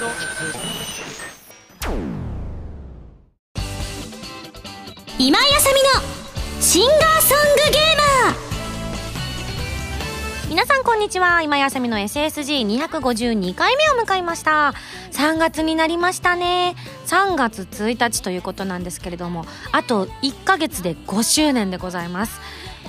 今井あさみのシンガーソングゲーマー。皆さんこんにちは。今井あさみの SSG252 回目を迎えました。3月になりましたね。3月1日ということなんですけれどもあと1ヶ月で5周年でございます。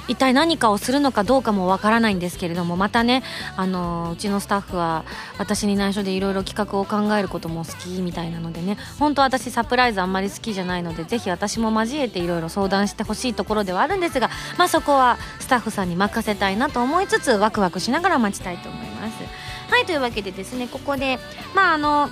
一体何かをするのかどうかもわからないんですけれどもまたねあのうちのスタッフは私に内緒でいろいろ企画を考えることも好きみたいなのでね本当私サプライズあんまり好きじゃないのでぜひ私も交えていろいろ相談してほしいところではあるんですがまあそこはスタッフさんに任せたいなと思いつつワクワクしながら待ちたいと思います。はいというわけでですねここでまああの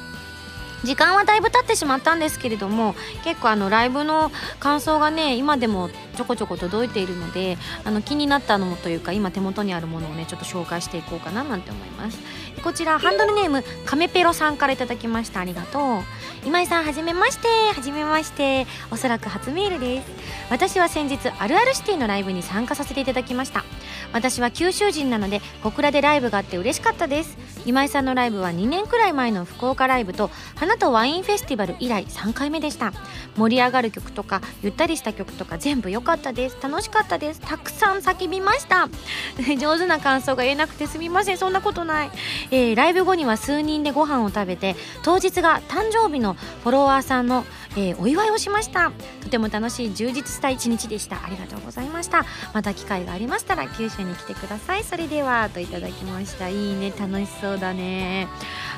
時間はだいぶ経ってしまったんですけれども結構あのライブの感想がね今でもちょこちょこ届いているのであの気になったのもというか今手元にあるものをねちょっと紹介していこうかななんて思います。こちらハンドルネームカメペロさんから頂きました。ありがとう。今井さんはじめまして。はじめまして。おそらく初メールです。私は先日あるあるシティのライブに参加させていただきました。私は九州人なので小倉でライブがあって嬉しかったです。今井さんのライブは2年くらい前の福岡ライブと花とワインフェスティバル以来3回目でした。盛り上がる曲とかゆったりした曲とか全部良かったです。楽しかったです。たくさん叫びました。上手な感想が言えなくてすみません。そんなことない、えー、ライブ後には数人でご飯を食べて当日が誕生日のフォロワーさんのえー、お祝いをしました。とても楽しい充実した一日でした。ありがとうございました。また機会がありましたら九州に来てください。それではといただきました。いいね。楽しそうだね。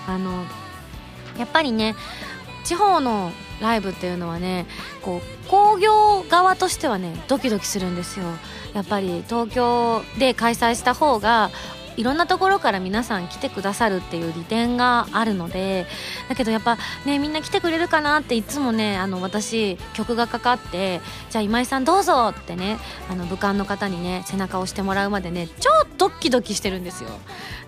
あのやっぱりね地方のライブっていうのはねこう工業側としてはねドキドキするんですよ。やっぱり東京で開催した方がいろんなところから皆さん来てくださるっていう利点があるのでだけどやっぱねみんな来てくれるかなっていつもねあの私曲がかかってじゃあ今井さんどうぞってねあの武漢の方にね背中を押してもらうまでね超ドキドキしてるんですよ。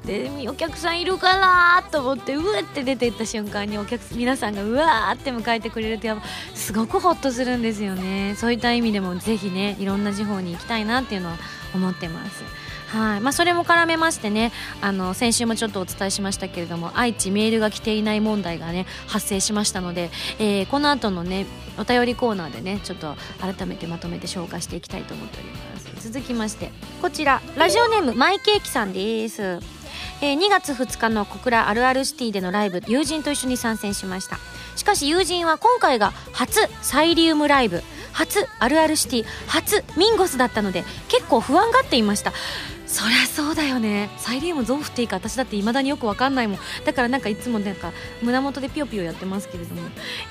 でお客さんいるかなと思ってうわって出ていった瞬間にお客皆さんがうわーって迎えてくれるとやっぱすごくホッとするんですよね。そういった意味でもぜひねいろんな地方に行きたいなっていうのは思ってます。はい。まあ、それも絡めましてねあの先週もちょっとお伝えしましたけれども愛知メールが来ていない問題がね発生しましたので、えー、この後のねお便りコーナーでねちょっと改めてまとめて紹介していきたいと思っております。続きましてこちらラジオネームマイケーキさんです。えー、2月2日の小倉あるあるシティでのライブ友人と一緒に参戦しました。しかし友人は今回が初サイリウムライブ。初あるあるシティ。初ミンゴスだったので結構不安がっていました。そりゃそうだよね。サイリウムゾン振っていいか私だって未だによく分かんないもん。だからなんかいつもなんか胸元でピヨピヨやってますけれども、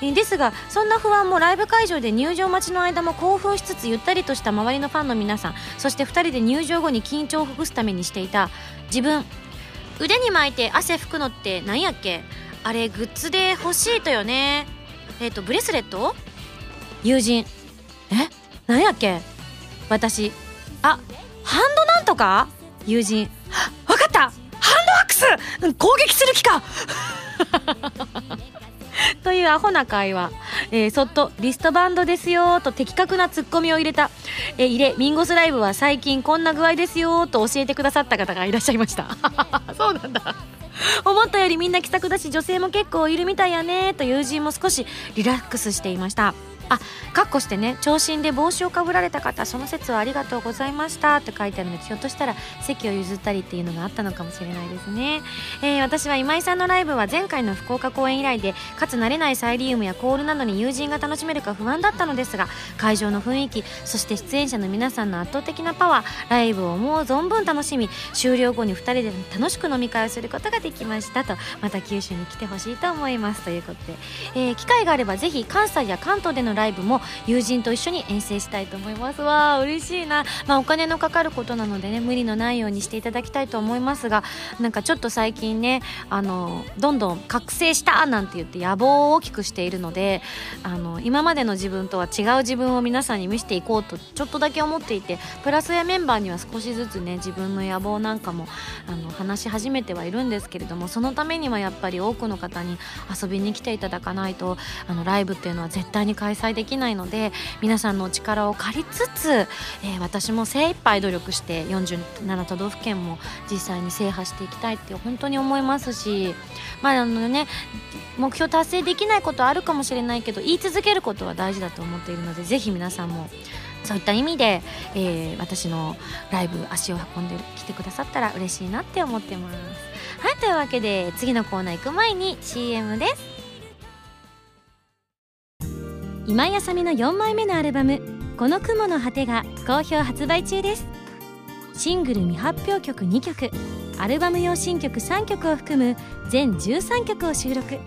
えー、ですがそんな不安もライブ会場で入場待ちの間も興奮しつつゆったりとした周りのファンの皆さんそして2人で入場後に緊張をほぐすためにしていた自分腕に巻いて汗拭くのって何やっけ？あれグッズで欲しいとよね。えっ、ー、とブレスレット？友人。え？何やっけ？私。あハンドなんとか？友人。わかった！ハンドアックス！攻撃する気か！というアホな会話、えー、そっとリストバンドですよと的確なツッコミを入れた、えー、入れミンゴスライブは最近こんな具合ですよと教えてくださった方がいらっしゃいました。そうなんだ。思ったよりみんな気さくだし女性も結構いるみたいやねと友人も少しリラックスしていました。あかっこしてね長身で帽子をかぶられた方その説はありがとうございましたって書いてあるのでひょっとしたら席を譲ったりっていうのがあったのかもしれないですね、えー、私は今井さんのライブは前回の福岡公演以来でかつ慣れないサイリウムやコールなどに友人が楽しめるか不安だったのですが会場の雰囲気そして出演者の皆さんの圧倒的なパワーライブを思う存分楽しみ終了後に2人で楽しく飲み会をすることができましたとまた九州に来てほしいと思います。ということで、えー、機会があればぜひ関西や関東でのライブも友人と一緒に遠征したいと思います。わ嬉しいな。まあお金のかかることなのでね無理のないようにしていただきたいと思いますがなんかちょっと最近ねあのどんどん覚醒したなんて言って野望を大きくしているのであの今までの自分とは違う自分を皆さんに見せていこうとちょっとだけ思っていてプラスやメンバーには少しずつね自分の野望なんかもあの話し始めてはいるんですけれどもそのためにはやっぱり多くの方に遊びに来ていただかないとあのライブっていうのは絶対に開催催できないので皆さんのお力を借りつつ、えー、私も精一杯努力して47都道府県も実際に制覇していきたいって本当に思いますしまああのね目標達成できないことあるかもしれないけど言い続けることは大事だと思っているのでぜひ皆さんもそういった意味で、えー、私のライブ足を運んできてくださったら嬉しいなって思ってます。はいというわけで次のコーナー行く前に CM です。今井あさみの4枚目のアルバム「この雲の果て」が好評発売中です。シングル未発表曲2曲アルバム用新曲3曲を含む全13曲を収録。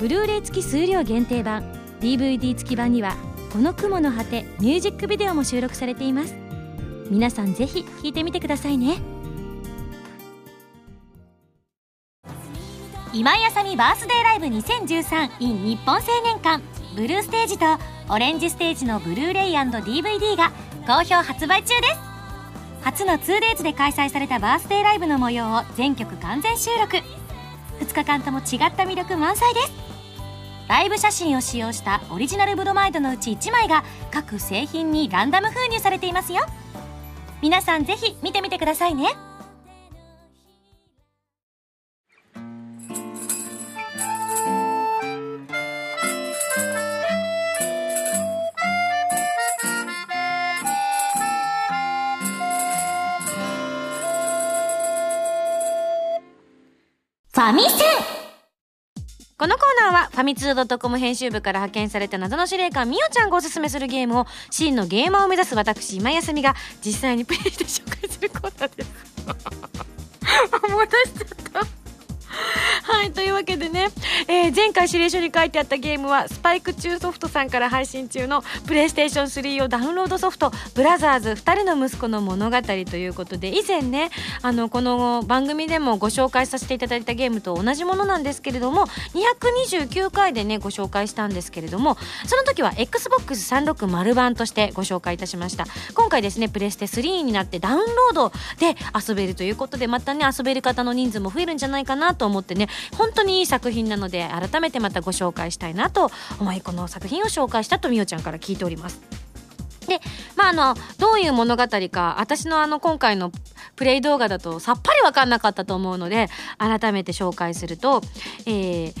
ブルーレイ付き数量限定版 DVD 付き版にはこの雲の果てミュージックビデオも収録されています。皆さんぜひ聴いてみてくださいね。今井あさみバースデーライブ 2013in 日本青年館。ブルーステージとオレンジステージのブルーレイ &DVD が好評発売中です。初の 2days で開催されたバースデーライブの模様を全曲完全収録。2日間とも違った魅力満載です。ライブ写真を使用したオリジナルブロマイドのうち1枚が各製品にランダム封入されていますよ。皆さんぜひ見てみてくださいね。ファミセン。このコーナーはファミツー .com 編集部から派遣された謎の司令官みおちゃんがおすすめするゲームを真のゲーマーを目指す私今休みが実際にプレイして紹介するコーナーです。思い出しちゃった はい、というわけでね、えー、前回指令書に書いてあったゲームは、スパイク中ソフトさんから配信中のプレイステーション3をダウンロードソフト、ブラザーズ2人の息子の物語ということで、以前ね、あの、この番組でもご紹介させていただいたゲームと同じものなんですけれども、229回でね、ご紹介したんですけれども、その時は Xbox360 版としてご紹介いたしました。今回ですね、プレステ3になってダウンロードで遊べるということで、またね、遊べる方の人数も増えるんじゃないかなとと思ってね、本当にいい作品なので改めてまたご紹介したいなと思いこの作品を紹介したとみおちゃんから聞いております。で、まあ、あの、どういう物語か、私のあの、今回のプレイ動画だとさっぱりわかんなかったと思うので、改めて紹介すると、えー、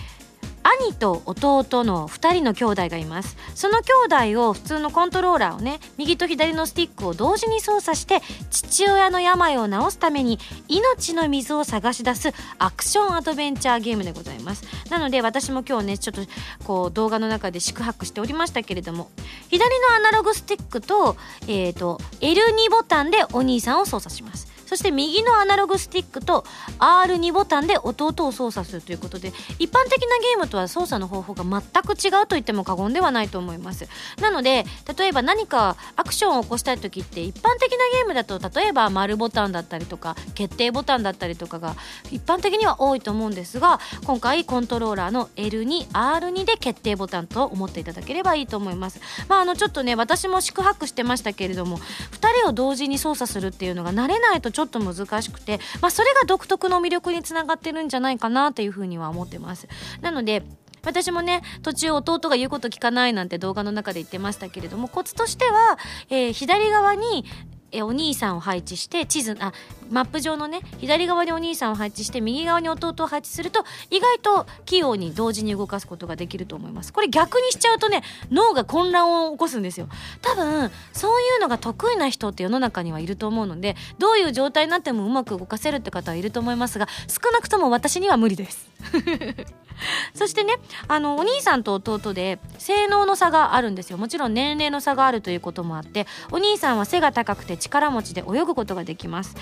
兄と弟の2人の兄弟がいます。その兄弟を普通のコントローラーをね右と左のスティックを同時に操作して父親の病を治すために命の水を探し出すアクションアドベンチャーゲームでございます。なので私も今日ねちょっとこう動画の中で宿泊しておりましたけれども左のアナログスティックと,、えー、と L2 ボタンでお兄さんを操作します。そして右のアナログスティックと R2 ボタンで弟を操作するということで一般的なゲームとは操作の方法が全く違うと言っても過言ではないと思います。なので例えば何かアクションを起こしたい時って一般的なゲームだと例えば丸ボタンだったりとか決定ボタンだったりとかが一般的には多いと思うんですが今回コントローラーの L2R2 で決定ボタンと思っていただければいいと思います。まああのちょっとね私も宿泊してましたけれども2人を同時に操作するっていうのが慣れないとちょっと難しくて、まあ、それが独特の魅力につながってるんじゃないかなというふうには思ってます。なので私もね途中弟が言うこと聞かないなんて動画の中で言ってましたけれどもコツとしては、えー、左側にえお兄さんを配置して地図あマップ上のね左側にお兄さんを配置して右側に弟を配置すると意外と器用に同時に動かすことができると思います。これ逆にしちゃうとね脳が混乱を起こすんですよ。多分そういうのが得意な人って世の中にはいると思うのでどういう状態になってもうまく動かせるって方はいると思いますが少なくとも私には無理です。そしてねあのお兄さんと弟で性能の差があるんですよ。もちろん年齢の差があるということもあってお兄さんは背が高くて力持ちで泳ぐことができます、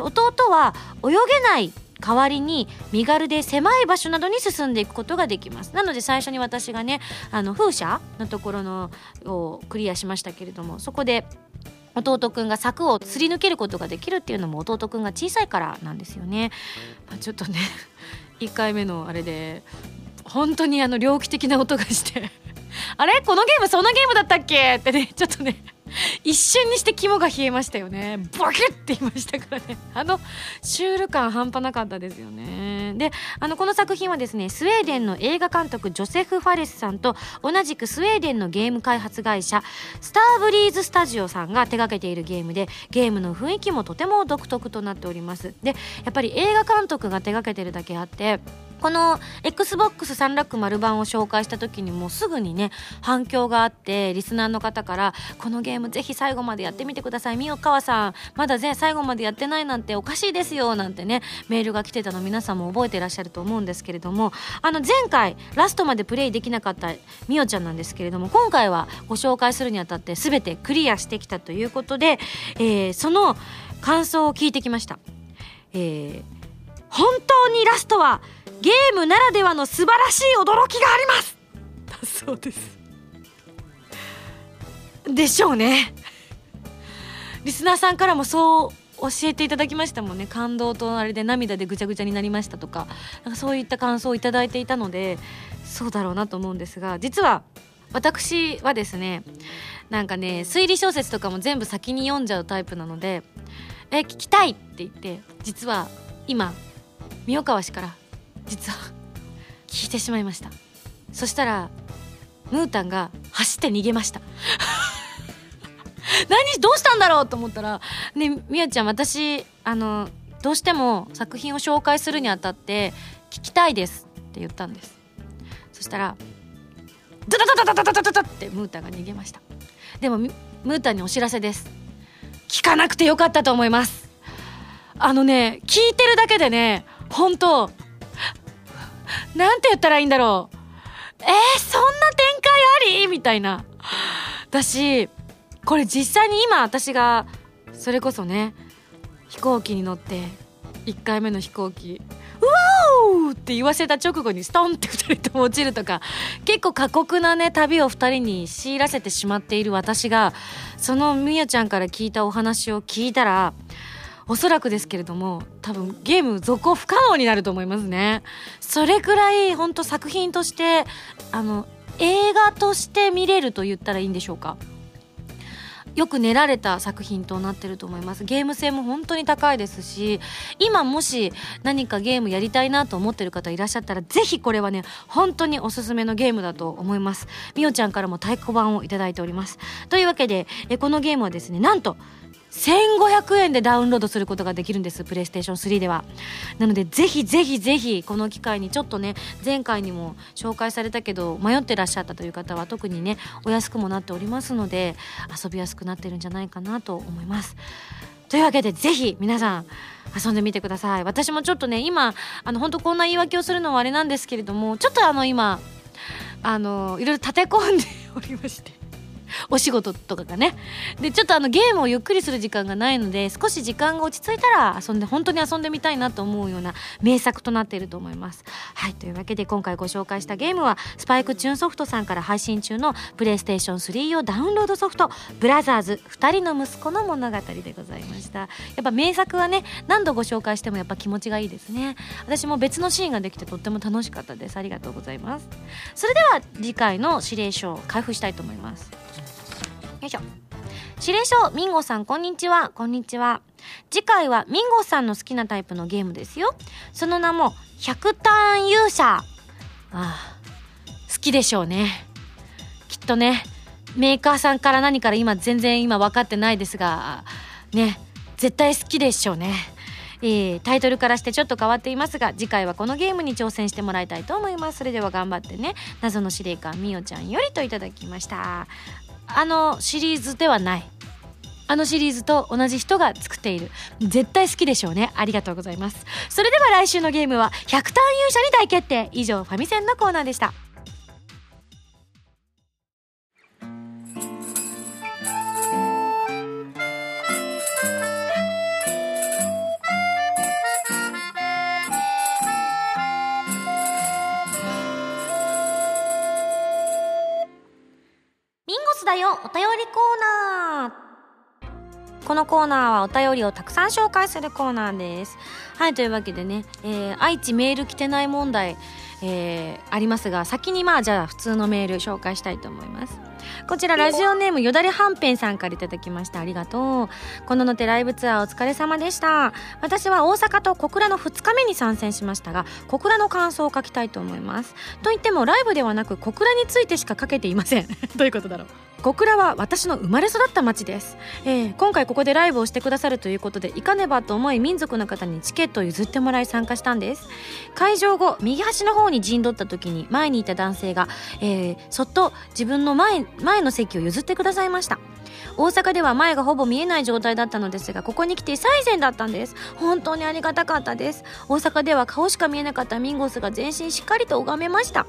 ー、弟は泳げない代わりに身軽で狭い場所などに進んでいくことができます。なので最初に私がねあの風車のところのをクリアしましたけれどもそこで弟くんが柵をすり抜けることができるっていうのも弟くんが小さいからなんですよね、まあ、ちょっとね 1回目のあれで本当にあの猟奇的な音がしてあれ？このゲームそんなゲームだったっけ？ってねちょっとね一瞬にして肝が冷えましたよね。ボキュって言いましたからね。あのシュール感半端なかったですよね。であのこの作品はですねスウェーデンの映画監督ジョセフ・ファレスさんと同じくスウェーデンのゲーム開発会社スターブリーズスタジオさんが手掛けているゲームでゲームの雰囲気もとても独特となっております。でやっぱり映画監督が手掛けてるだけあってこの XBOX360 版を紹介した時にもすぐにね反響があってリスナーの方から「このゲームぜひ最後までやってみてください。三川さんまだぜ最後までやってないなんておかしいですよ」なんてねメールが来てたの皆さんも覚えてらっしゃると思うんですけれども。あの前回ラストまでプレイできなかったみおちゃんなんですけれども今回はご紹介するにあたって全てクリアしてきたということで、えー、その感想を聞いてきました。えー本当にラストはゲームならではの素晴らしい驚きがあります。だそうです。でしょうね。リスナーさんからもそう教えていただきましたもんね。感動とあれで涙でぐちゃぐちゃになりましたとか。なんかそういった感想をいただいていたのでそうだろうなと思うんですが実は私はですねなんかね推理小説とかも全部先に読んじゃうタイプなので「え聞きたい!」って言って実は今三岡氏から実は聞いてしまいました。そしたらムータンが走って逃げました。何どうしたんだろうと思ったら「ねみやちゃん私あのどうしても作品を紹介するにあたって聞きたいです」って言ったんです。そしたら「ダダダダダダダダダ」ってムータが逃げました。でもムータにお知らせです。聞かなくてよかったと思います。あのね聞いてるだけでね本当なんて言ったらいいんだろう。えー、そんな展開あり？みたいな。だし、これ実際に今私が、それこそね、飛行機に乗って、1回目の飛行機、うわー!って言わせた直後にストンって2人とも落ちるとか、結構過酷なね、旅を2人に強いらせてしまっている私が、そのみやちゃんから聞いたお話を聞いたら、おそらくですけれども多分ゲーム続行不可能になると思いますね。それくらい本当作品としてあの映画として見れると言ったらいいんでしょうか。よく練られた作品となってると思います。ゲーム性も本当に高いですし今もし何かゲームやりたいなと思ってる方いらっしゃったらぜひこれはね本当におすすめのゲームだと思います。みおちゃんからも太鼓判をいただいております。というわけでえこのゲームはですねなんと1500円でダウンロードすることができるんですプレイステーション3では。なのでぜひぜひぜひこの機会にちょっとね前回にも紹介されたけど迷ってらっしゃったという方は特にねお安くもなっておりますので遊びやすくなってるんじゃないかなと思います。というわけでぜひ皆さん遊んでみてください。私もちょっとね今あの本当こんな言い訳をするのはあれなんですけれどもちょっとあの今あのいろいろ立て込んでおりまして。お仕事とかがね。でちょっとあのゲームをゆっくりする時間がないので少し時間が落ち着いたら遊んで本当に遊んでみたいなと思うような名作となっていると思います。はいというわけで今回ご紹介したゲームはスパイクチューンソフトさんから配信中のプレイステーション3用ダウンロードソフトブラザーズ2人の息子の物語でございました。やっぱ名作はね何度ご紹介してもやっぱ気持ちがいいですね。私も別のシーンができてとっても楽しかったです。ありがとうございます。それでは次回の指令書を開封したいと思います。よいしょ。指令書ミンゴさんこんにちは。こんにちは。次回はミンゴさんの好きなタイプのゲームですよ。その名も100ターン勇者。ああ好きでしょうね。きっとねメーカーさんから何から今全然今分かってないですがね絶対好きでしょうね。えー、タイトルからしてちょっと変わっていますが次回はこのゲームに挑戦してもらいたいと思います。それでは頑張ってね謎の司令官みおちゃんよりといただきました。あのシリーズではない。あのシリーズと同じ人が作っている。絶対好きでしょうね。ありがとうございます。それでは来週のゲームは100ターン勇者に大決定。以上ファミセンのコーナーでした。だよお便りコーナー。このコーナーはお便りをたくさん紹介するコーナーです。はいというわけでね、えー、愛知メール来てない問題、えー、ありますが先にまあじゃあ普通のメール紹介したいと思います。こちらラジオネームよだれはんぺんさんからいただきました。ありがとう。こののてライブツアーお疲れ様でした。私は大阪と小倉の2日目に参戦しましたが小倉の感想を書きたいと思います。といってもライブではなく小倉についてしか書けていません。どういうことだろう。小倉は私の生まれ育った町です、えー、今回ここでライブをしてくださるということで行かねばと思い民族の方にチケットを譲ってもらい参加したんです。会場後右端の方に陣取った時に前にいた男性が、えー、そっと自分の前前の席を譲ってくださいました。大阪では前がほぼ見えない状態だったのですがここに来て最善だったんです。本当にありがたかったです。大阪では顔しか見えなかったミンゴスが全身しっかりと拝めました、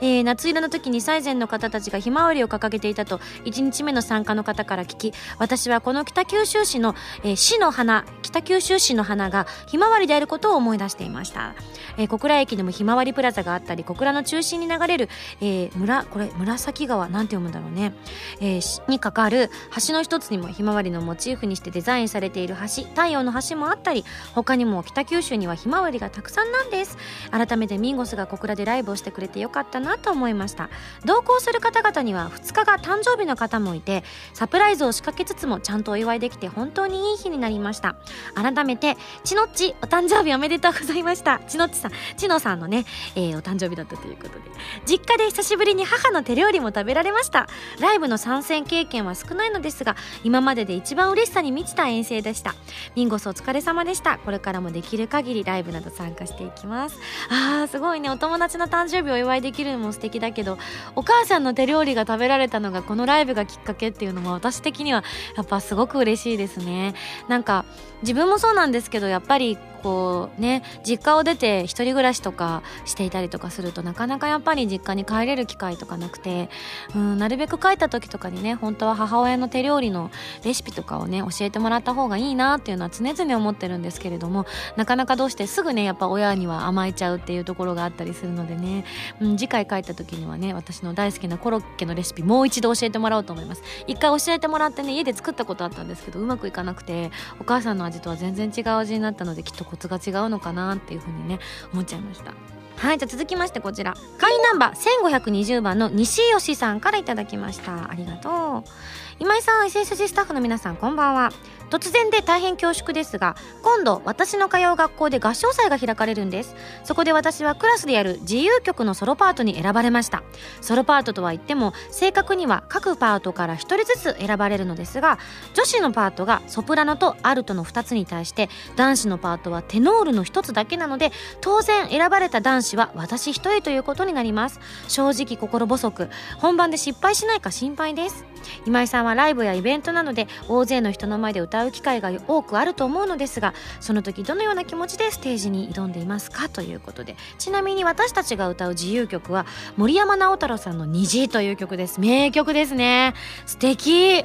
えー、夏色の時に最善の方たちがひまわりを掲げていたと1日目の参加の方から聞き私はこの北九州市の、えー、市の花北九州市の花がひまわりであることを思い出していました、えー、小倉駅でもひまわりプラザがあったり小倉の中心に流れる、えー、村これ紫川なんて読むんだろうね、えー、にかかる橋の一つにもひまわりのモチーフにしてデザインされている橋太陽の橋もあったり他にも北九州にはひまわりがたくさんなんです。改めてミンゴスが小倉でライブをしてくれてよかったなと思いました。同行する方々には2日が誕生日の方もいてサプライズを仕掛けつつもちゃんとお祝いできて本当にいい日になりました。改めてちのっちお誕生日おめでとうございました。ちのっちさんちのさんのね、えー、お誕生日だったということで。実家で久しぶりに母の手料理も食べられました。ライブの参戦経験は少ないのですが今までで一番嬉しさに満ちた遠征でした。ミンゴスお疲れ様でした。これからもできる限りライブなど参加していきます。あーすごいね。お友達の誕生日お祝いできるのも素敵だけどお母さんの手料理が食べられたのがこのライブがきっかけっていうのも私的にはやっぱすごく嬉しいですね。なんか自分もそうなんですけどやっぱりこうね実家を出て一人暮らしとかしていたりとかするとなかなかやっぱり実家に帰れる機会とかなくてうんなるべく帰った時とかにね本当は母親の手料理のレシピとかをね教えてもらった方がいいなっていうのは常々思ってるんですけれどもなかなかどうしてすぐねやっぱ親には甘えちゃうっていうところがあったりするのでね、うん、次回帰った時にはね私の大好きなコロッケのレシピもう一度教えてもらおうと思います。一回教えてもらってね家で作ったことあったんですけどうまくいかなくてお母さんの味とは全然違う味になったのできっとコツが違うのかなっていうふうにね思っちゃいました。はいじゃあ続きましてこちら。会員ナンバー1520番の西吉さんから頂きました。ありがとう。今井さん SSG スタッフの皆さんこんばんは。突然で大変恐縮ですが今度私の通う学校で合唱祭が開かれるんです。そこで私はクラスでやる自由曲のソロパートに選ばれました。ソロパートとは言っても正確には各パートから1人ずつ選ばれるのですが女子のパートがソプラノとアルトの2つに対して男子のパートはテノールの1つだけなので当然選ばれた男子は私1人ということになります。正直心細く本番で失敗しないか心配です。今井さんはライブやイベントなどで大勢の人の前で歌う機会が多くあると思うのですがその時どのような気持ちでステージに挑んでいますかということで。ちなみに私たちが歌う自由曲は森山直太朗さんの「虹」という曲です。名曲ですね。素敵、え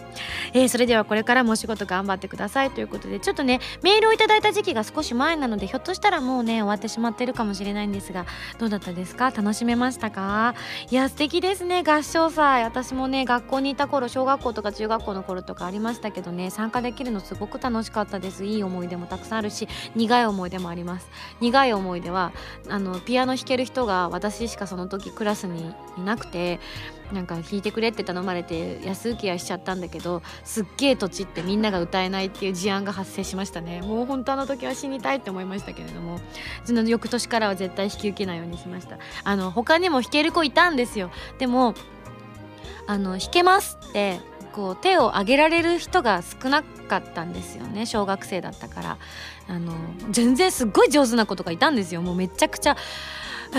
ー、それではこれからもお仕事頑張ってくださいということでちょっとねメールをいただいた時期が少し前なのでひょっとしたらもうね終わってしまってるかもしれないんですがどうだったですか？楽しめましたか？いや素敵ですね。合唱祭。私もね学校にいた頃小学校とか中学校の頃とかありましたけどね参加できるのすごく楽しかったです。いい思い出もたくさんあるし苦い思い出もあります。苦い思い出はあのピアノ弾ける人が私しかその時クラスにいなくてなんか弾いてくれって頼まれて安請け合いしちゃったんだけどすっげえ土地ってみんなが歌えないっていう事案が発生しましたね。もう本当あの時は死にたいって思いましたけれどもその翌年からは絶対引き受けないようにしました。あの他にも弾ける子いたんですよ。でもあの弾けますってこう手を挙げられる人が少なかったんですよね。小学生だったから。あの全然すっごい上手な子とかいたんですよ。もうめちゃくちゃ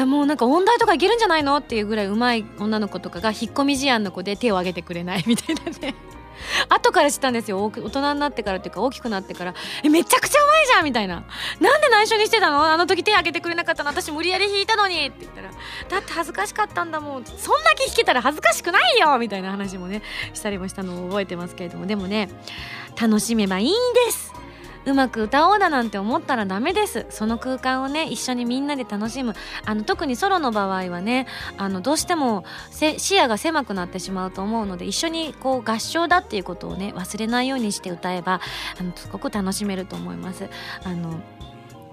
もうなんか音大とかいけるんじゃないの？っていうぐらいうまい女の子とかが引っ込み思案の子で手を挙げてくれないみたいなね。後から知ったんですよ。大人になってからっていうか大きくなってから。えめちゃくちゃうまいじゃんみたいな。なんで内緒にしてたの？あの時手挙げてくれなかったの？私無理やり弾いたのにって言ったらだって恥ずかしかったんだもんそんだけ弾けたら恥ずかしくないよみたいな話もねしたりもしたのを覚えてますけれども。でもね楽しめばいいんです。うまく歌おうだなんて思ったらダメです。その空間をね一緒にみんなで楽しむ。あの特にソロの場合はねあのどうしても視野が狭くなってしまうと思うので一緒にこう合唱だっていうことをね忘れないようにして歌えばあのすごく楽しめると思います。あの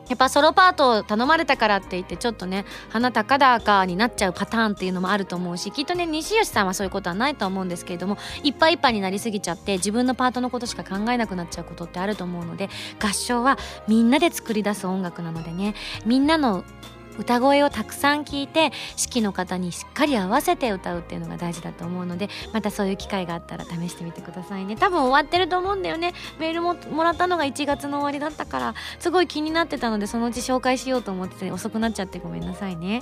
やっぱソロパートを頼まれたからって言ってちょっとね鼻高々になっちゃうパターンっていうのもあると思うしきっとね西吉さんはそういうことはないと思うんですけれどもいっぱいいっぱいになりすぎちゃって自分のパートのことしか考えなくなっちゃうことってあると思うので合唱はみんなで作り出す音楽なのでねみんなの歌声をたくさん聞いて指揮の方にしっかり合わせて歌うっていうのが大事だと思うのでまたそういう機会があったら試してみてくださいね。多分終わってると思うんだよね。メールももらったのが1月の終わりだったからすごい気になってたのでそのうち紹介しようと思ってて遅くなっちゃってごめんなさいね。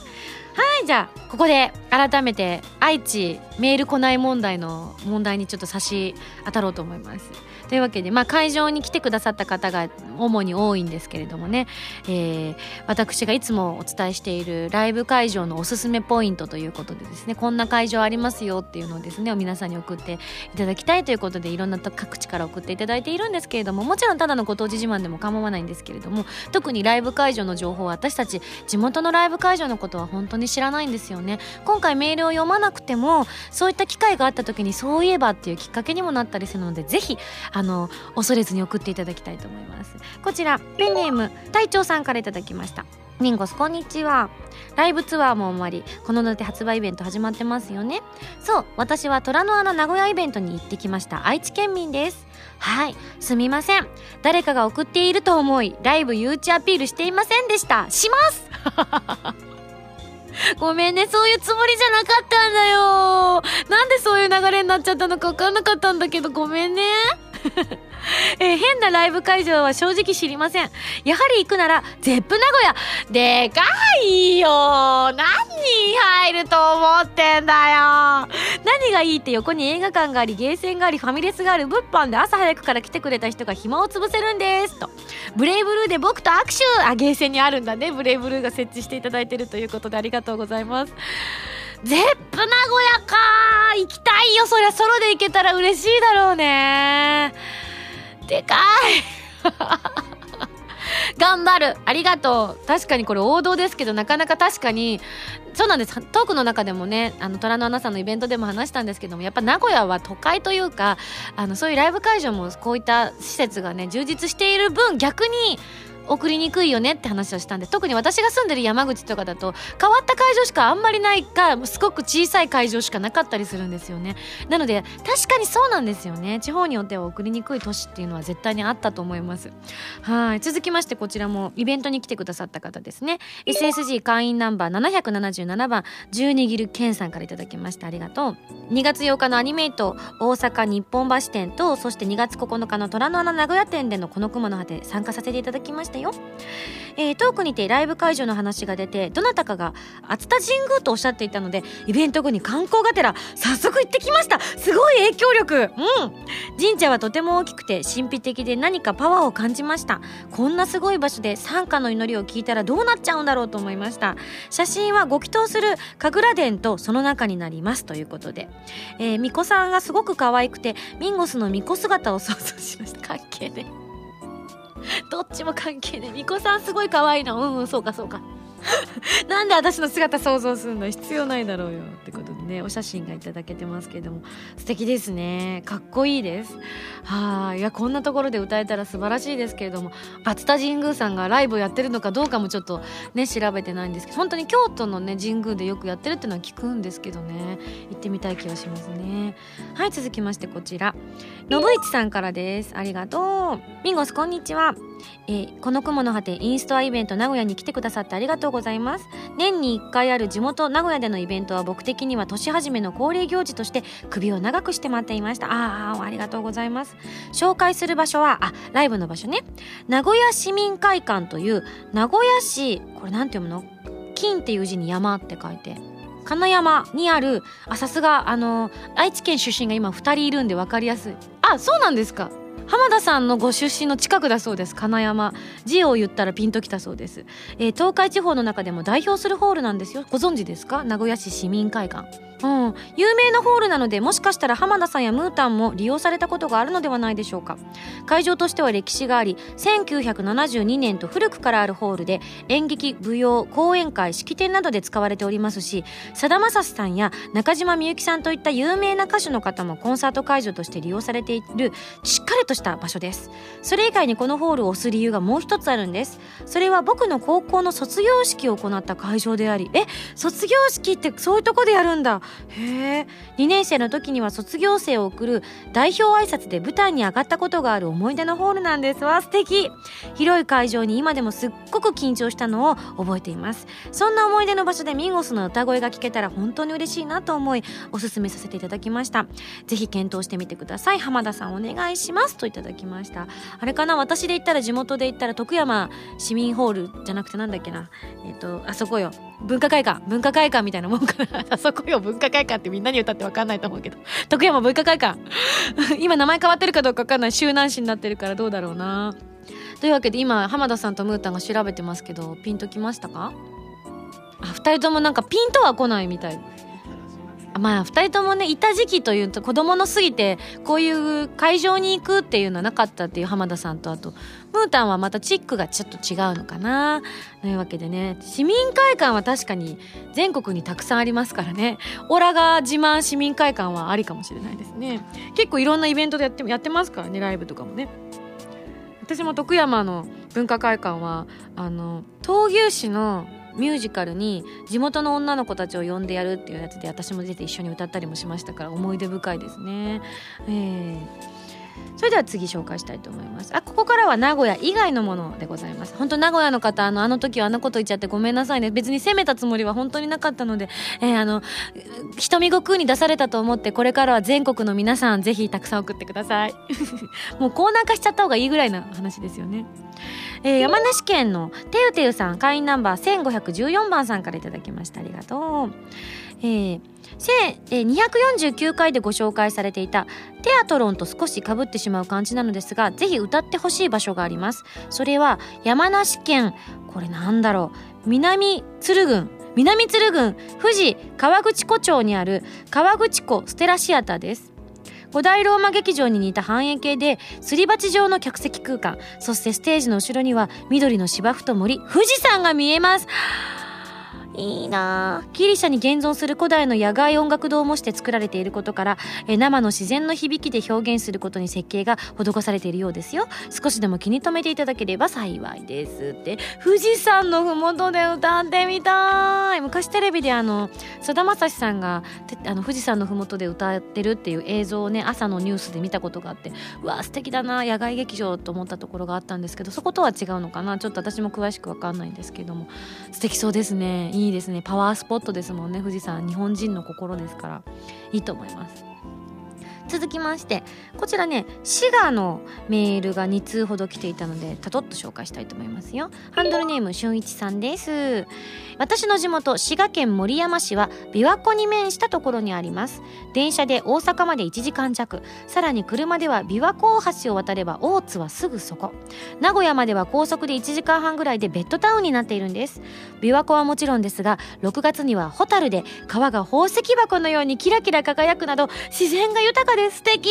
はいじゃあここで改めて愛知メール来ない問題の問題にちょっと差し当たろうと思います。というわけで、まあ、会場に来てくださった方が主に多いんですけれどもね、えー、私がいつもお伝えしているライブ会場のおすすめポイントということでですねこんな会場ありますよっていうのをですね皆さんに送っていただきたいということでいろんな各地から送っていただいているんですけれどももちろんただのご当地自慢でも構わないんですけれども特にライブ会場の情報は私たち地元のライブ会場のことは本当に知らないんですよね。今回メールを読まなくてもそういった機会があった時にそういえばっていうきっかけにもなったりするのでぜひあの恐れずに送っていただきたいと思います。こちらペンネーム隊長さんからいただきました。ミンゴスこんにちは。ライブツアーも終わりこの夏発売イベント始まってますよね。そう私は虎の穴名古屋イベントに行ってきました。愛知県民です。はいすみません。誰かが送っていると思いライブ誘致アピールしていませんでした。します。ごめんね、そういうつもりじゃなかったんだよ。なんでそういう流れになっちゃったのか分かんなかったんだけど、ごめんね。えー、変なライブ会場は正直知りません。やはり行くなら、ゼップ名古屋。でかいよ何人入ると思ってんだよ何がいいって横に映画館があり、ゲーセンがあり、ファミレスがある物販で朝早くから来てくれた人が暇を潰せるんです。と。ブレイブルーで僕と握手あ、ゲーセンにあるんだね。ブレイブルーが設置していただいてるということでありがとうございます。ゼップ名古屋か行きたいよ。そりゃソロで行けたら嬉しいだろうね。でかい。頑張る。ありがとう。確かにこれ王道ですけどなかなか確かにそうなんです。トークの中でもねあの虎の穴さんのイベントでも話したんですけどもやっぱ名古屋は都会というかあのそういうライブ会場もこういった施設がね充実している分逆に送りにくいよねって話をしたんで特に私が住んでる山口とかだと変わった会場しかあんまりないかすごく小さい会場しかなかったりするんですよね。なので確かにそうなんですよね。地方によっては送りにくい都市っていうのは絶対にあったと思います。はい。続きましてこちらもイベントに来てくださった方ですね。SSG 会員ナンバー777番12ギルケンさんから頂きました。ありがとう。2月8日のアニメイト大阪日本橋店とそして2月9日の虎の穴名古屋店でのこの雲の果て参加させていただきました。たよ。えー、トークにてライブ会場の話が出てどなたかが熱田神宮とおっしゃっていたのでイベント後に観光がてら早速行ってきました。すごい影響力。うん。神社はとても大きくて神秘的で何かパワーを感じました。こんなすごい場所で参加の祈りを聞いたらどうなっちゃうんだろうと思いました。写真はご祈祷する神楽殿とその中になります。ということで、えー、巫女さんがすごく可愛くてミンゴスの巫女姿を想像しました。関係でどっちも関係ねえ巫女さんすごい可愛いな。うんうんそうかそうか。なんで私の姿想像するの必要ないだろうよってことでねお写真がいただけてますけども。素敵ですね。かっこいいです。はい。いやこんなところで歌えたら素晴らしいですけれども。熱田神宮さんがライブをやってるのかどうかもちょっとね調べてないんですけど本当に京都のね神宮でよくやってるっていうのは聞くんですけどね。行ってみたい気がしますね。はい続きましてこちら。信市さんからです。ありがとう。ミンゴスこんにちは。えー、この雲の果てインストアイベント名古屋に来てくださってありがとうございます。年に1回ある地元名古屋でのイベントは僕的には年始めの恒例行事として首を長くして待っていました。ああありがとうございます。紹介する場所はあライブの場所ね。名古屋市民会館という名古屋市これなんて読むの？金っていう字に山って書いて金山にあるあさすがあの愛知県出身が今2人いるんで分かりやすい。あそうなんですか。浜田さんのご出身の近くだそうです。金山。字を言ったらピンときたそうです、えー、東海地方の中でも代表するホールなんですよ。ご存知ですか？名古屋市市民会館。うん、有名なホールなのでもしかしたら浜田さんやムータンも利用されたことがあるのではないでしょうか。会場としては歴史があり1972年と古くからあるホールで演劇舞踊講演会式典などで使われておりますしさだまさしさんや中島みゆきさんといった有名な歌手の方もコンサート会場として利用されているしっかりとした場所です。それ以外にこのホールを押す理由がもう一つあるんです。それは僕の高校の卒業式を行った会場でありえ卒業式ってそういうとこでやるんだ。へえ。2年生の時には卒業生を送る代表挨拶で舞台に上がったことがある思い出のホールなんです。わ素敵。広い会場に今でもすっごく緊張したのを覚えています。そんな思い出の場所でミンゴスの歌声が聞けたら本当に嬉しいなと思いおすすめさせていただきました。ぜひ検討してみてください。浜田さんお願いします。といただきました。あれかな？私で言ったら地元で言ったら徳山市民ホールじゃなくてなんだっけな？えっ、ー、とあそこよ。文化会館。文化会館みたいなもんかな。あそこよ。文化会館ってみんなに歌って分かんないと思うけど。徳山文化会館。今名前変わってるかどうか分かんない。周南市になってるからどうだろうな。というわけで今浜田さんとムータンが調べてますけどピンときましたか？あ2人ともなんかピンとは来ないみたい。まあ2人ともねいた時期というと子供のすぎてこういう会場に行くっていうのはなかったっていう浜田さんとあとムータンはまたチックがちょっと違うのかな。というわけでね市民会館は確かに全国にたくさんありますからね。オラが自慢市民会館はありかもしれないですね。結構いろんなイベントでやってやってますからねライブとかもね。私も徳山の文化会館はあの闘牛士のミュージカルに地元の女の子たちを呼んでやるっていうやつで私も出て一緒に歌ったりもしましたから思い出深いですね。えーそれでは次紹介したいと思います。あここからは名古屋以外のものでございます。本当名古屋の方あのあの時はあんなこと言っちゃってごめんなさいね。別に責めたつもりは本当になかったので、えー、あの瞳悟空に出されたと思ってこれからは全国の皆さんぜひたくさん送ってください。もうコーナー化しちゃった方がいいぐらいな話ですよね。えー、山梨県のてゆてゆさん会員ナンバー1514番さんから頂きました。ありがとう。えー249回でご紹介されていたテアトロンと少しかぶってしまう感じなのですがぜひ歌ってほしい場所があります。それは山梨県これなんだろう。南鶴郡南鶴郡富士河口湖町にある河口湖ステラシアターです。古代ローマ劇場に似た半円形ですり鉢状の客席空間。そしてステージの後ろには緑の芝生と森。富士山が見えます。いいな。ギリシャに現存する古代の野外音楽堂を模して作られていることからえ生の自然の響きで表現することに設計が施されているようですよ。少しでも気に留めていただければ幸いですって。富士山の麓で歌ってみたい。昔テレビであのさだまさしさんがあの富士山の麓で歌ってるっていう映像をね朝のニュースで見たことがあってうわ素敵だな野外劇場と思ったところがあったんですけどそことは違うのかな。ちょっと私も詳しく分かんないんですけども。素敵そうですね。いいいですね。パワースポットですもんね。富士山日本人の心ですから。いいと思います。続きましてこちらね滋賀のメールが2通ほど来ていたのでたとっと紹介したいと思いますよ。ハンドルネームしゅんいちさんです。私の地元滋賀県守山市は琵琶湖に面したところにあります。電車で大阪まで1時間弱。さらに車では琵琶湖大橋を渡れば大津はすぐそこ。名古屋までは高速で1時間半ぐらいでベッドタウンになっているんです。琵琶湖はもちろんですが6月にはホタルで川が宝石箱のようにキラキラ輝くなど自然が豊かです。素敵。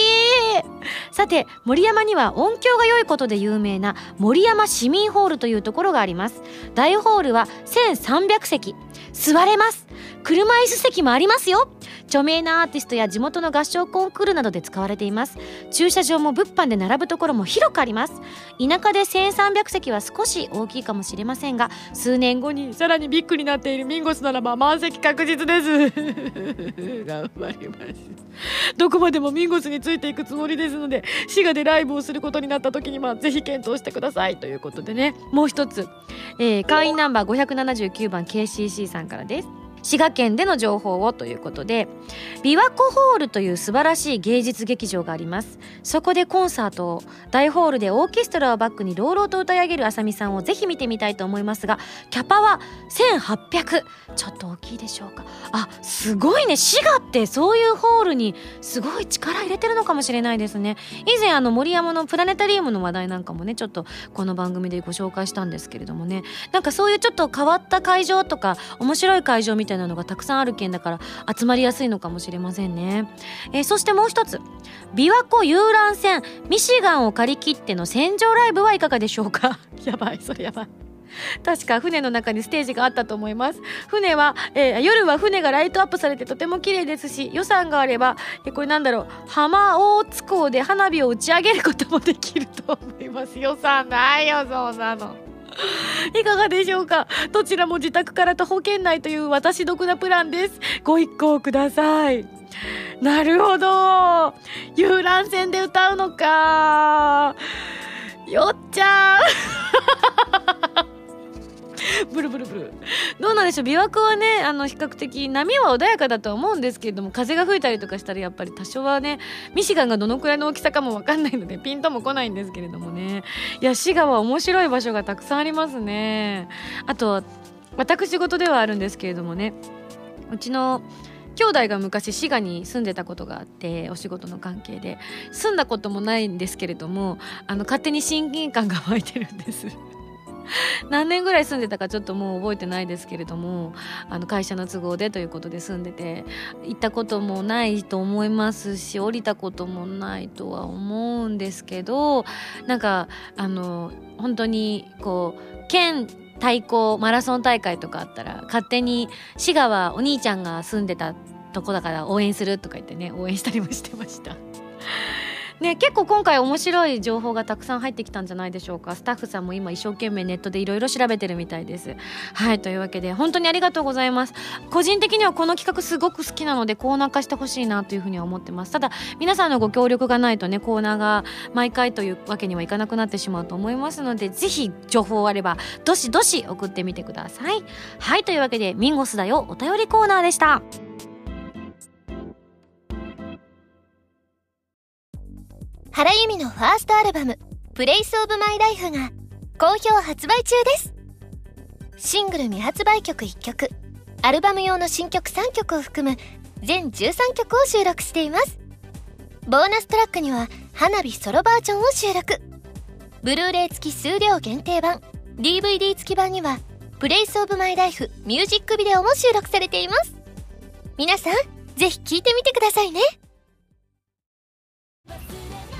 さて森山には音響が良いことで有名な森山市民ホールというところがあります。大ホールは1300 300席。座れます。車椅子席もありますよ。著名なアーティストや地元の合唱コンクールなどで使われています。駐車場も物販で並ぶところも広くあります。田舎で1300席は少し大きいかもしれませんが数年後にさらにビッグになっているミンゴスならば満席確実です。頑張ります。どこまでもミンゴスについていくつもりですので滋賀でライブをすることになった時にはぜひ検討してくださいということでね。もう一つ、えー、会員ナンバー579番 KCC さんからです。滋賀県での情報をということで琵琶湖ホールという素晴らしい芸術劇場があります。そこでコンサートを大ホールでオーケストラをバックに朗々と歌い上げるあさみさんをぜひ見てみたいと思いますがキャパは1800ちょっと大きいでしょうか？あすごいね。滋賀ってそういうホールにすごい力入れてるのかもしれないですね。以前あの森山のプラネタリウムの話題なんかもねちょっとこの番組でご紹介したんですけれどもね。なんかそういうちょっと変わった会場とか面白い会場みたいななのがたくさんある県だから集まりやすいのかもしれませんね、えー、そしてもう一つ。琵琶湖遊覧船。ミシガンを借り切っての船上ライブはいかがでしょうか？やばいそれやばい。確か船の中にステージがあったと思います。船は、えー、夜は船がライトアップされてとても綺麗ですし予算があれば、えー、これなんだろう。浜大津港で花火を打ち上げることもできると思います。予算ないよそんなの。いかがでしょうか？どちらも自宅から徒歩圏内という私得なプランです。ご一行ください。なるほど。遊覧船で歌うのか。よっちゃんなんでしょう琵琶湖はねあの比較的波は穏やかだと思うんですけれども風が吹いたりとかしたらやっぱり多少はねミシガンがどのくらいの大きさかも分かんないのでピンとも来ないんですけれどもね。いや滋賀は面白い場所がたくさんありますね。あと私事ではあるんですけれどもねうちの兄弟が昔滋賀に住んでたことがあってお仕事の関係で。住んだこともないんですけれどもあの勝手に親近感が湧いてるんです。何年ぐらい住んでたかちょっともう覚えてないですけれどもあの会社の都合でということで住んでて行ったこともないと思いますし降りたこともないとは思うんですけどなんかあの本当にこう県対抗マラソン大会とかあったら勝手に滋賀はお兄ちゃんが住んでたとこだから応援するとか言ってね応援したりもしてました。ね、結構今回面白い情報がたくさん入ってきたんじゃないでしょうか。スタッフさんも今一生懸命ネットでいろいろ調べてるみたいです。はいというわけで本当にありがとうございます。個人的にはこの企画すごく好きなのでコーナー化してほしいなというふうには思ってます。ただ皆さんのご協力がないとねコーナーが毎回というわけにはいかなくなってしまうと思いますのでぜひ情報あればどしどし送ってみてください。はいというわけでミンゴスだよお便りコーナーでした。原由美のファーストアルバム「プレイスオブマイライフが好評発売中です。シングル未発売曲1曲アルバム用の新曲3曲を含む全13曲を収録しています。ボーナストラックには花火ソロバージョンを収録。ブルーレイ付き数量限定版 DVD 付き版には Place of my life ミュージックビデオも収録されています。皆さんぜひ聴いてみてくださいね。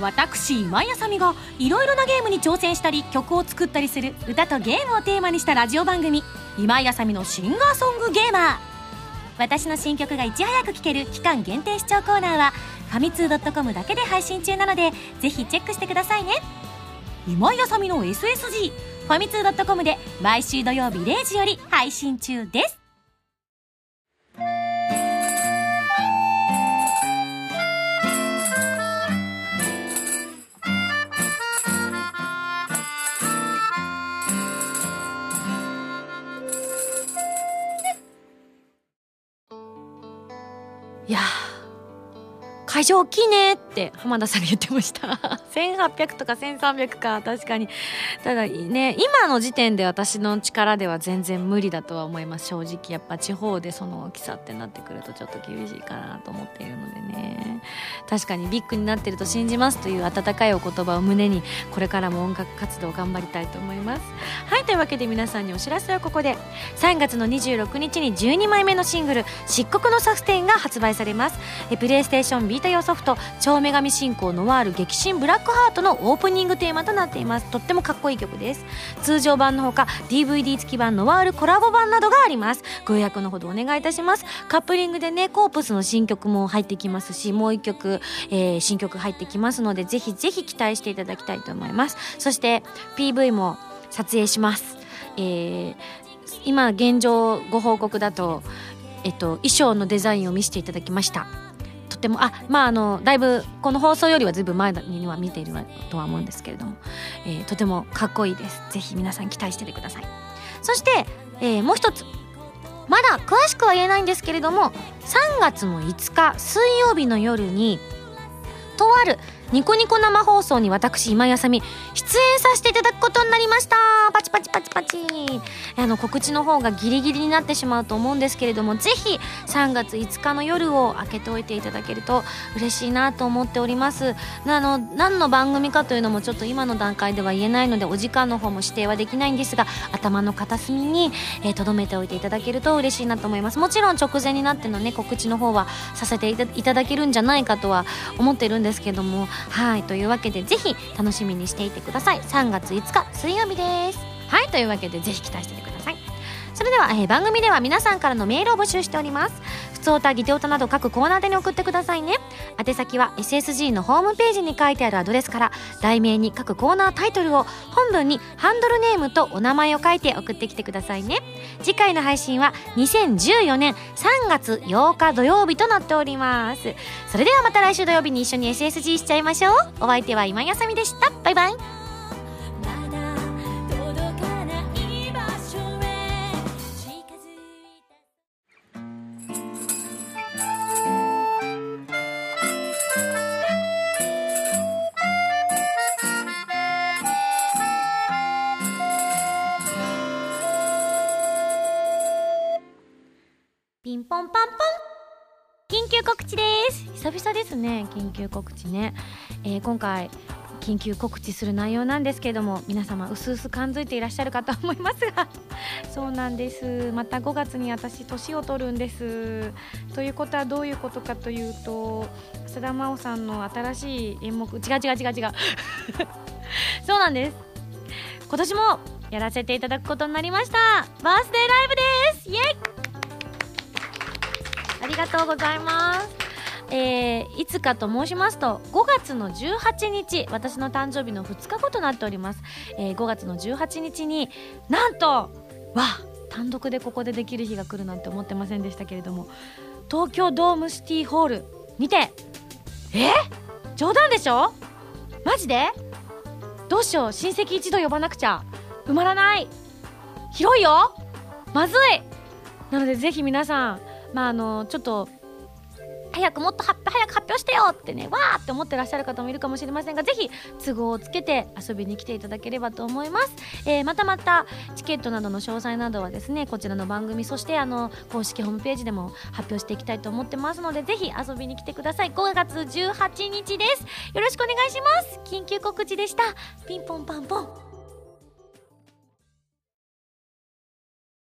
私今井麻美がいろいろなゲームに挑戦したり曲を作ったりする歌とゲームをテーマにしたラジオ番組「今井麻美のシンガーソングゲーマー」私の新曲がいち早く聴ける期間限定視聴コーナーはファミツー .com だけで配信中なのでぜひチェックしてくださいね。今井あさみの SSG ファミツー .com で毎週土曜日0時より配信中です。会場大きいねって浜田さんが言ってました。1800とか1300か確かに。ただね。今の時点で私の力では全然無理だとは思います。正直やっぱ地方でその大きさってなってくるとちょっと厳しいかなと思っているのでね。確かにビッグになってると信じますという温かいお言葉を胸にこれからも音楽活動頑張りたいと思います。はいというわけで皆さんにお知らせはここで。3月の26日に12枚目のシングル「漆黒のサステイン」が発売されます。プレイステーションビート用ソフト「超女神信仰ノワール激震ブラックハート」のオープニングテーマとなっています。とってもかっこいい曲です。通常版のほか DVD 付き版ノワールコラボ版などがあります。ご予約のほどお願いいたします。カップリングでねコープスの新曲も入ってきますしもう一曲、えー、新曲入ってきますのでぜひぜひ期待していただきたいと思います。そして PV も撮影します。えー、今現状ご報告だとえっと、衣装のデザインを見せていただきました。とてもあまああのだいぶこの放送よりはずいぶん前には見ているとは思うんですけれども、えー、とてもかっこいいです。ぜひ皆さん期待しててください。そして、えー、もう一つ。まだ詳しくは言えないんですけれども3月の5日水曜日の夜にとあるニコニコ生放送に私今井あさみ出演させていただくことになりました。パチパチパチパチ。あの告知の方がギリギリになってしまうと思うんですけれどもぜひ3月5日の夜を開けておいていただけると嬉しいなと思っております。あの何の番組かというのもちょっと今の段階では言えないのでお時間の方も指定はできないんですが頭の片隅に留めておいていただけると嬉しいなと思います。もちろん直前になってのね告知の方はさせていただけるんじゃないかとは思ってるんですけどもはいというわけでぜひ楽しみにしていてください。3月5日水曜日です。はいというわけでぜひ期待しててください。それでは、えー番組では皆さんからのメールを募集しております。普通歌ギテオタなど各コーナーでに送ってくださいね。宛先は SSG のホームページに書いてあるアドレスから題名に各コーナータイトルを本文にハンドルネームとお名前を書いて送ってきてくださいね。次回の配信は2014年3月8日土曜日となっております。それではまた来週土曜日に一緒に SSG しちゃいましょう。お相手は今井あさみでした。バイバイ。緊急告知です。久々ですね。緊急告知ね、えー今回緊急告知する内容なんですけれども皆様うすうす感づいていらっしゃるかと思いますが。そうなんです。また5月に私年を取るんです。ということはどういうことかというと浅田真央さんの新しい演目違う違う違う違う。そうなんです。今年もやらせていただくことになりました。バースデーライブです。イエイ。ありがとうございます。えーいつかと申しますと5月の18日私の誕生日の2日後となっております、えー5月の18日になんとわ単独でここでできる日が来るなんて思ってませんでしたけれども東京ドームシティホールにてえ？冗談でしょ？マジで？どうしよう親戚一度呼ばなくちゃ。埋まらない。広いよ。まずい。なのでぜひ皆さんまああのちょっと早くもっと早く発表してよってねわーって思ってらっしゃる方もいるかもしれませんがぜひ都合をつけて遊びに来ていただければと思います、えーまたまたチケットなどの詳細などはですねこちらの番組そしてあの公式ホームページでも発表していきたいと思ってますのでぜひ遊びに来てください。5月18日です。よろしくお願いします。緊急告知でした。ピンポンパンポン。